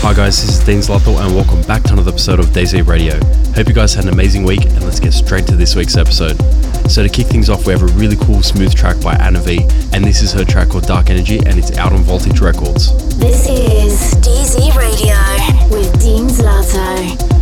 Hi guys, this is Dean Zlato and welcome back to another episode of DZ Radio. Hope you guys had an amazing week and let's get straight to this week's episode. So to kick things off, we have a really cool smooth track by Anna V and this is her track called Dark Energy and it's out on Voltage Records. This is DZ Radio with Dean Zlato.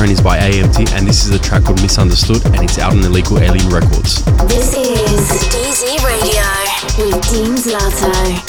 And this is a track called Misunderstood, and it's out on Illegal Alien Records. This is DZ Radio with Dean Zlato.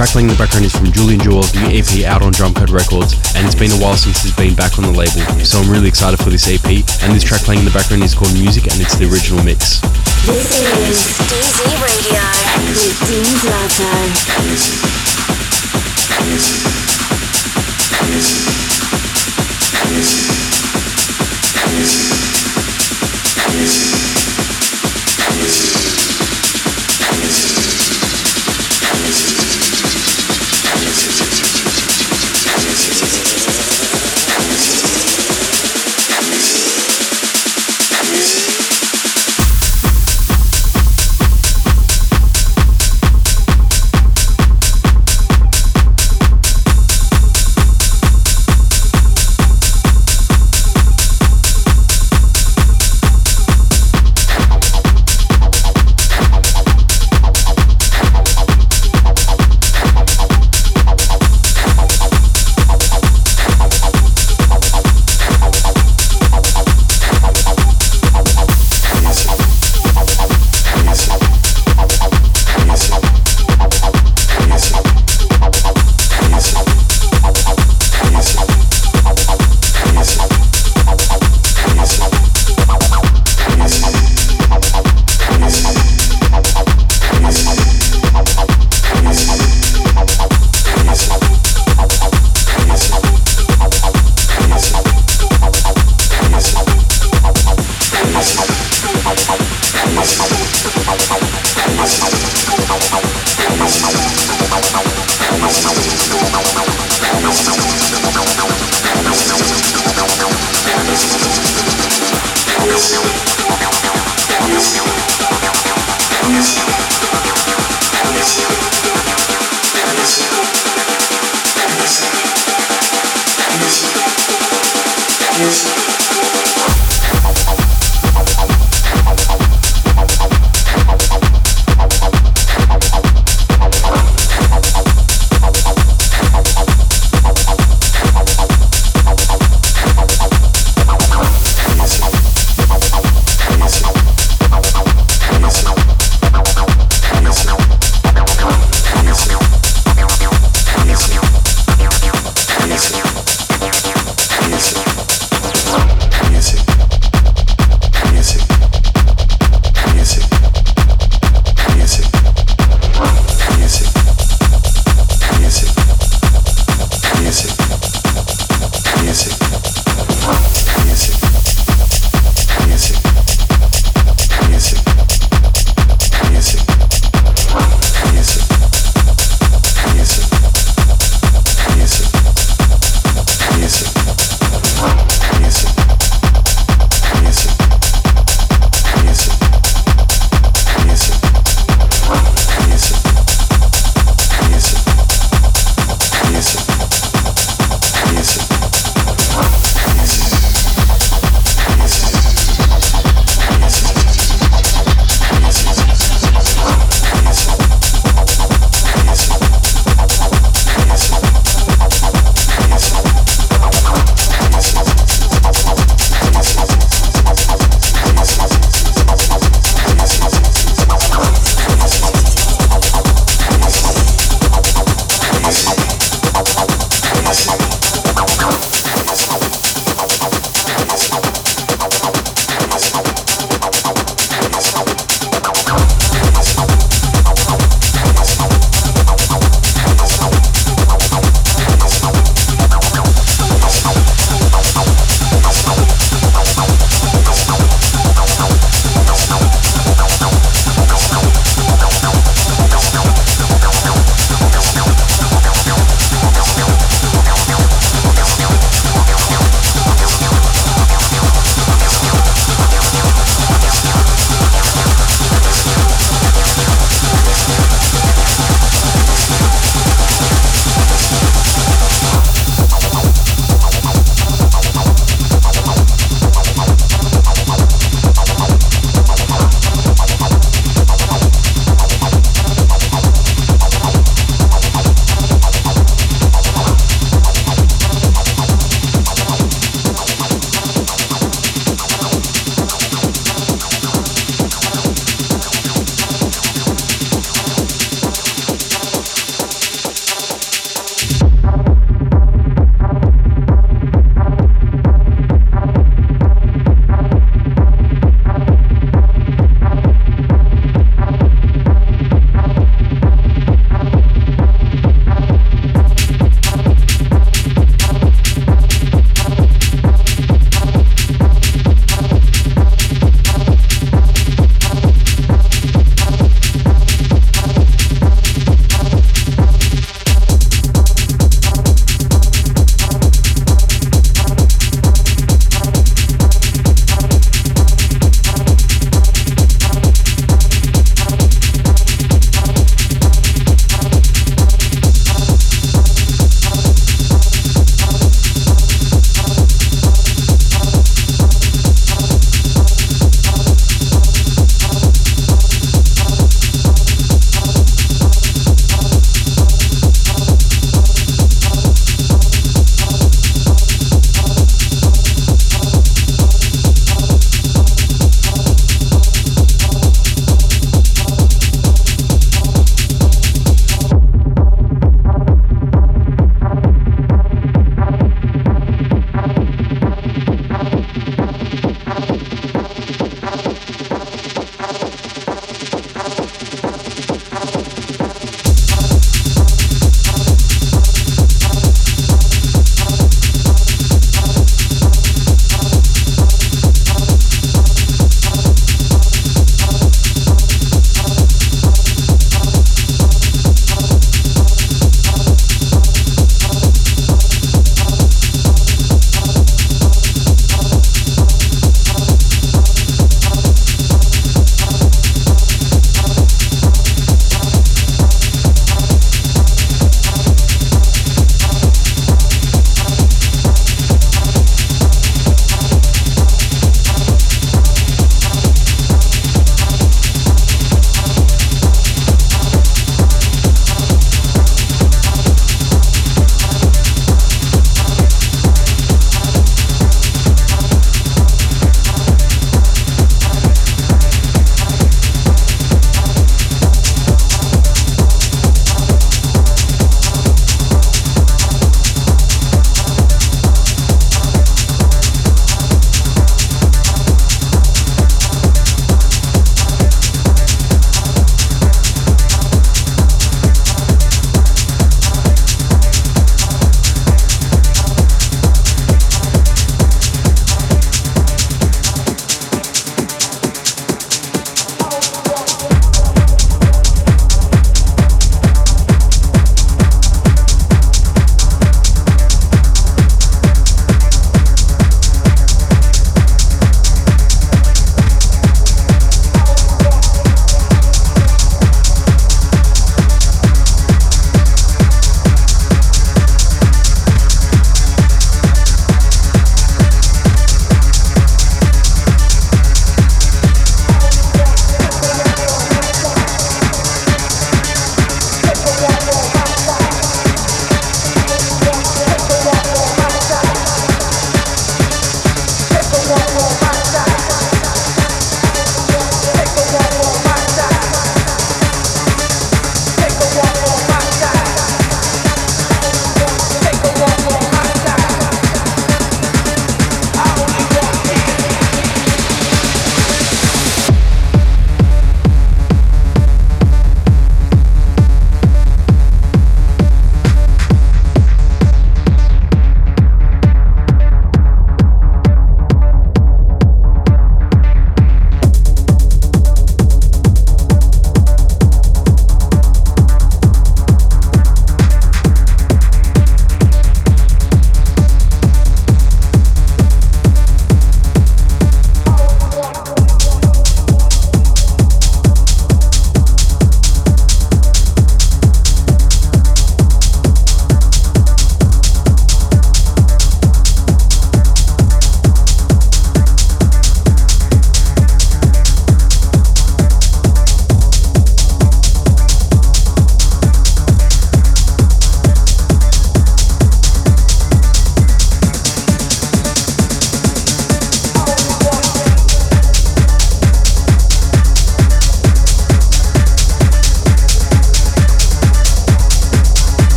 track playing in the background is from Julian Jeweil's new EP out on Drumcode Records, and it's been a while since he's been back on the label, so I'm really excited for this EP. And this track playing in the background is called Music, and it's the original mix. This is DZ Radio with Dean Zlato.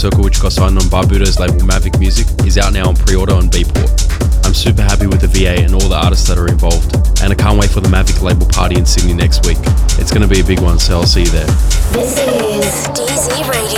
Circle, which got signed on Barbuda's label Mavic Music, is out now on pre-order on Beatport. I'm super happy with the VA and all the artists that are involved, and I can't wait for the Mavic label party in Sydney next week. It's going to be a big one, so I'll see you there. This is DZ Radio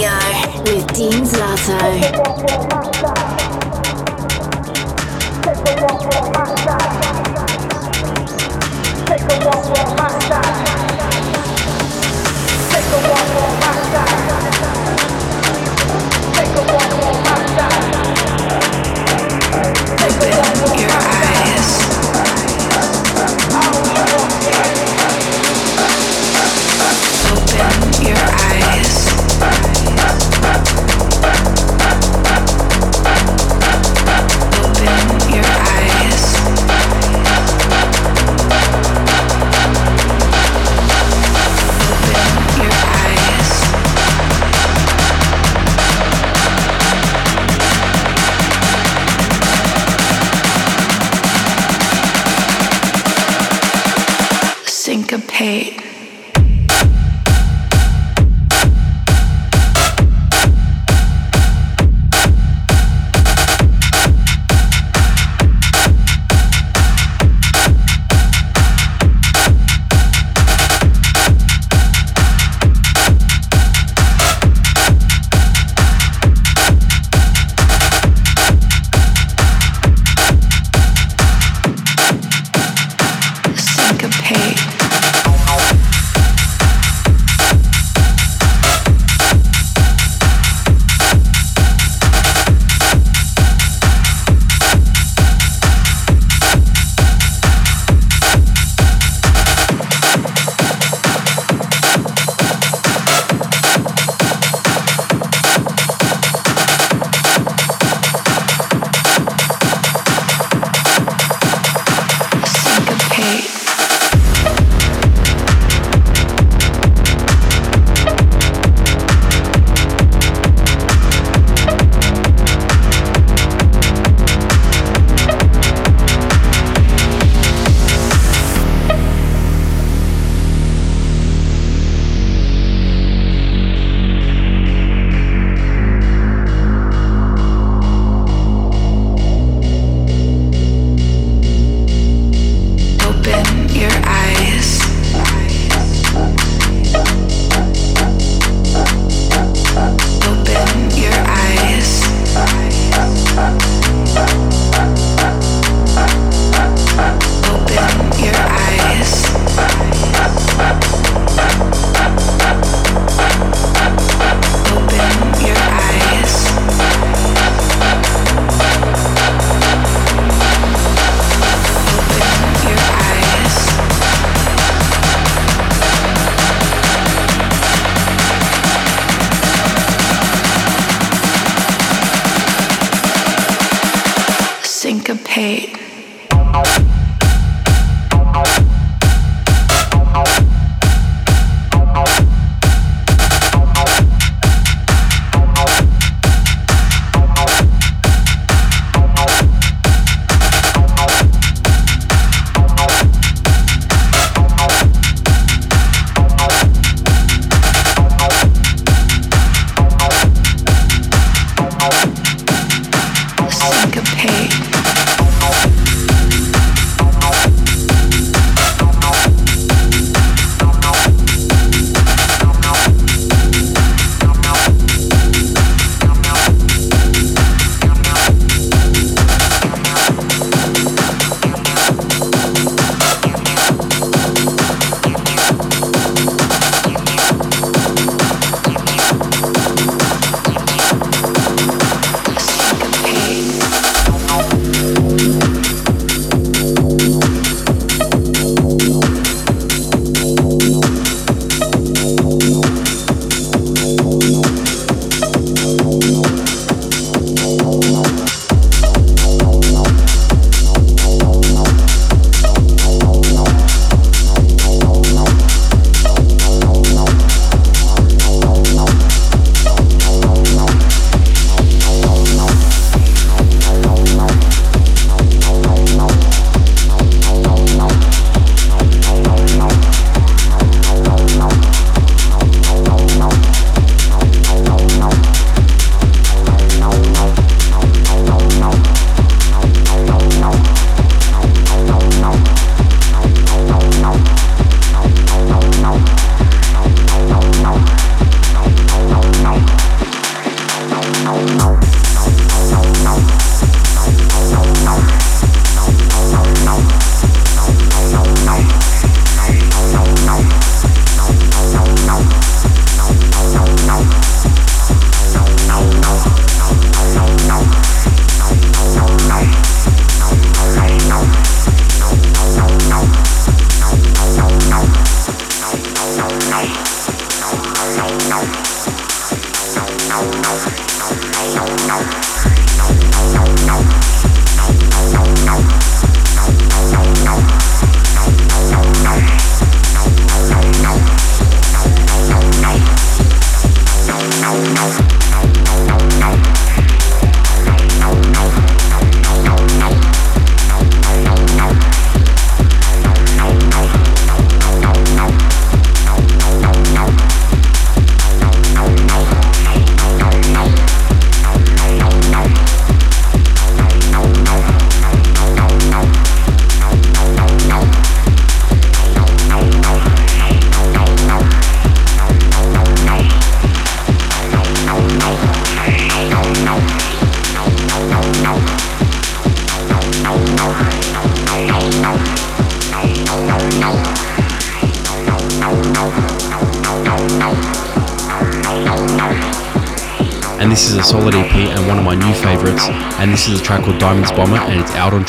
Pay.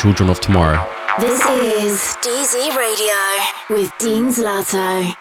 Children of Tomorrow. This is DZ Radio with Dean Zlato.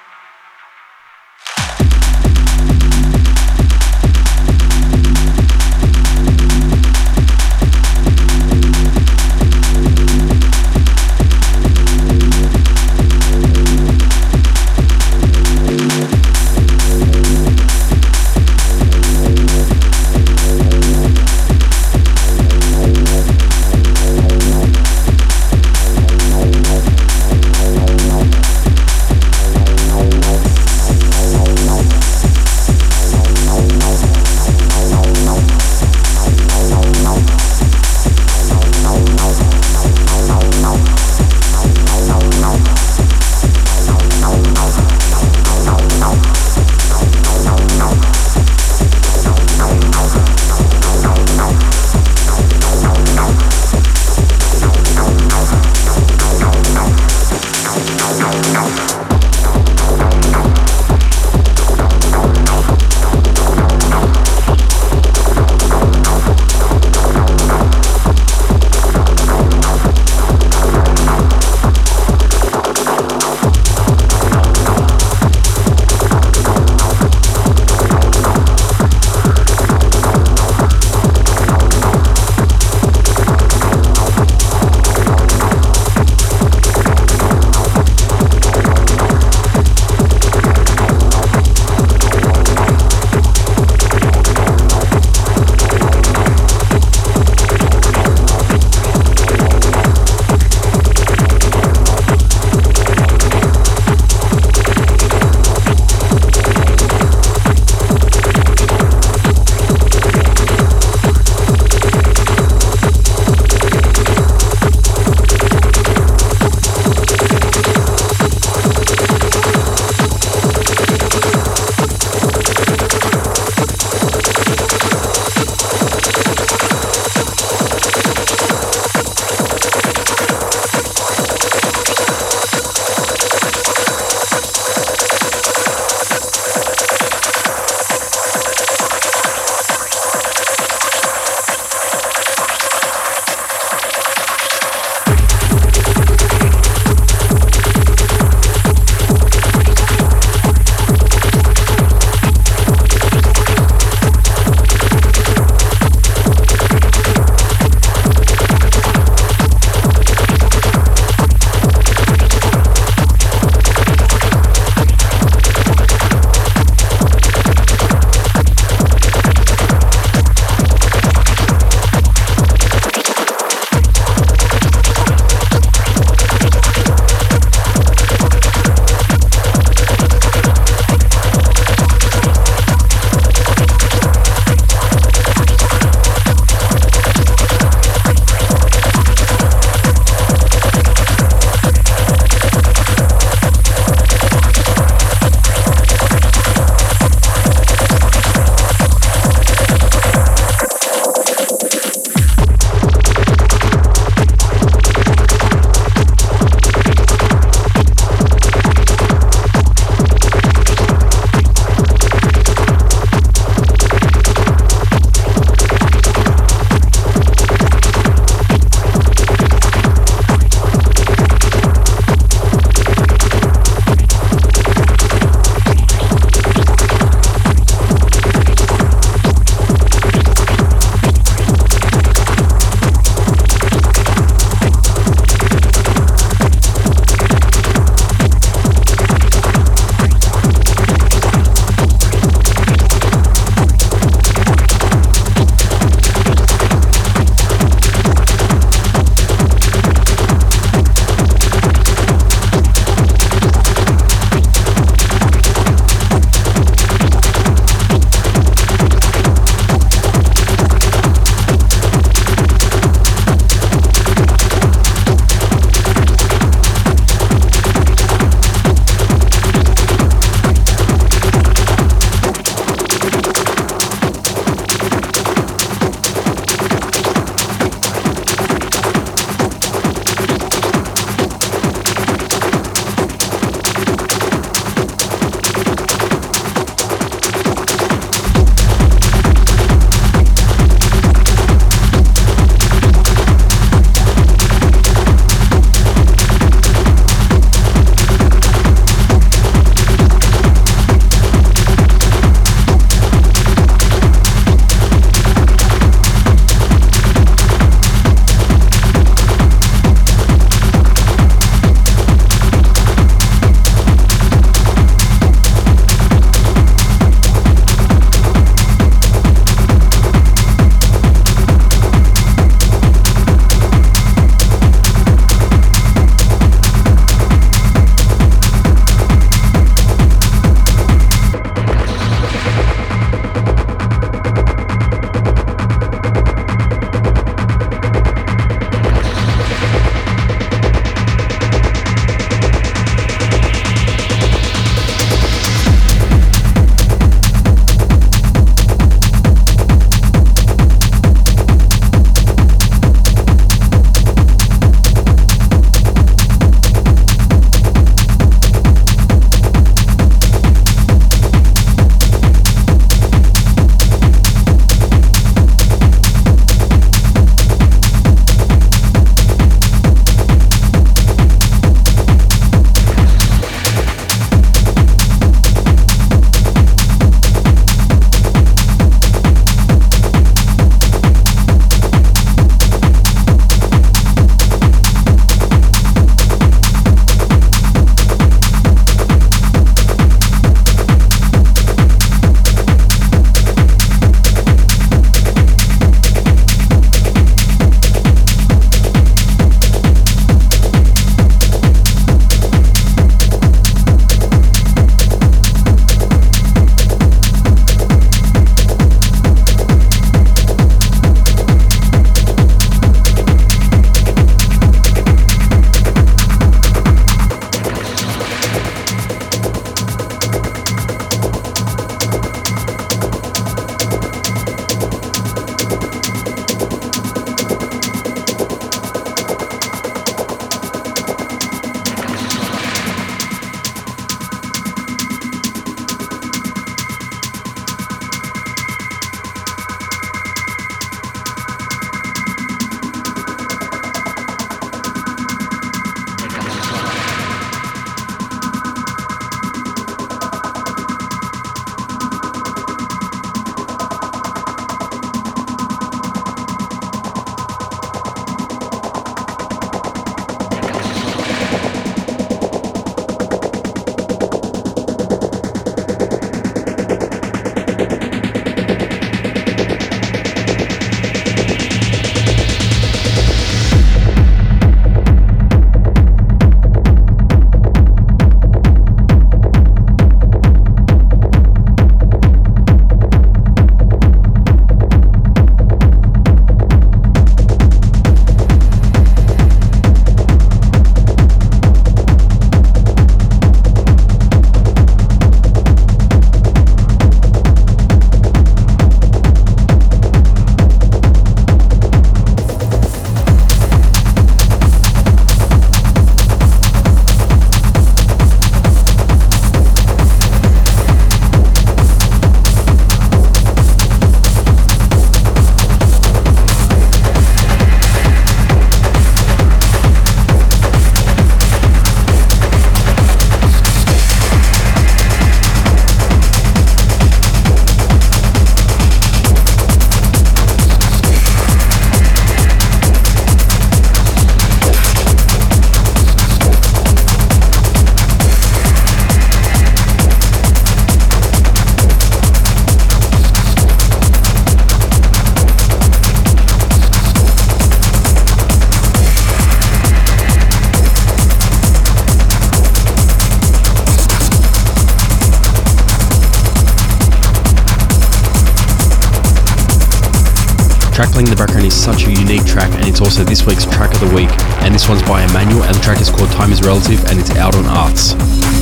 Such a unique track and it's also this week's track of the week. And this one's by Emmanuel and the track is called Time is Relative and it's out on Arts.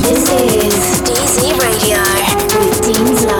This is DZ Radio with Dean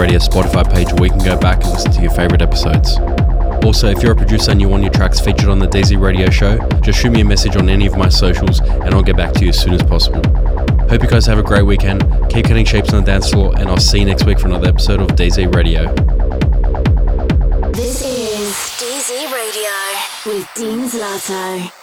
Radio Spotify page where you can go back and listen to your favorite episodes. Also, if you're a producer and you want your tracks featured on the DZ Radio show, just shoot me a message on any of my socials and I'll get back to you as soon as possible. Hope you guys have a great weekend. Keep cutting shapes on the dance floor, and I'll see you next week for another episode of DZ Radio. This is DZ Radio with Dean Zlato.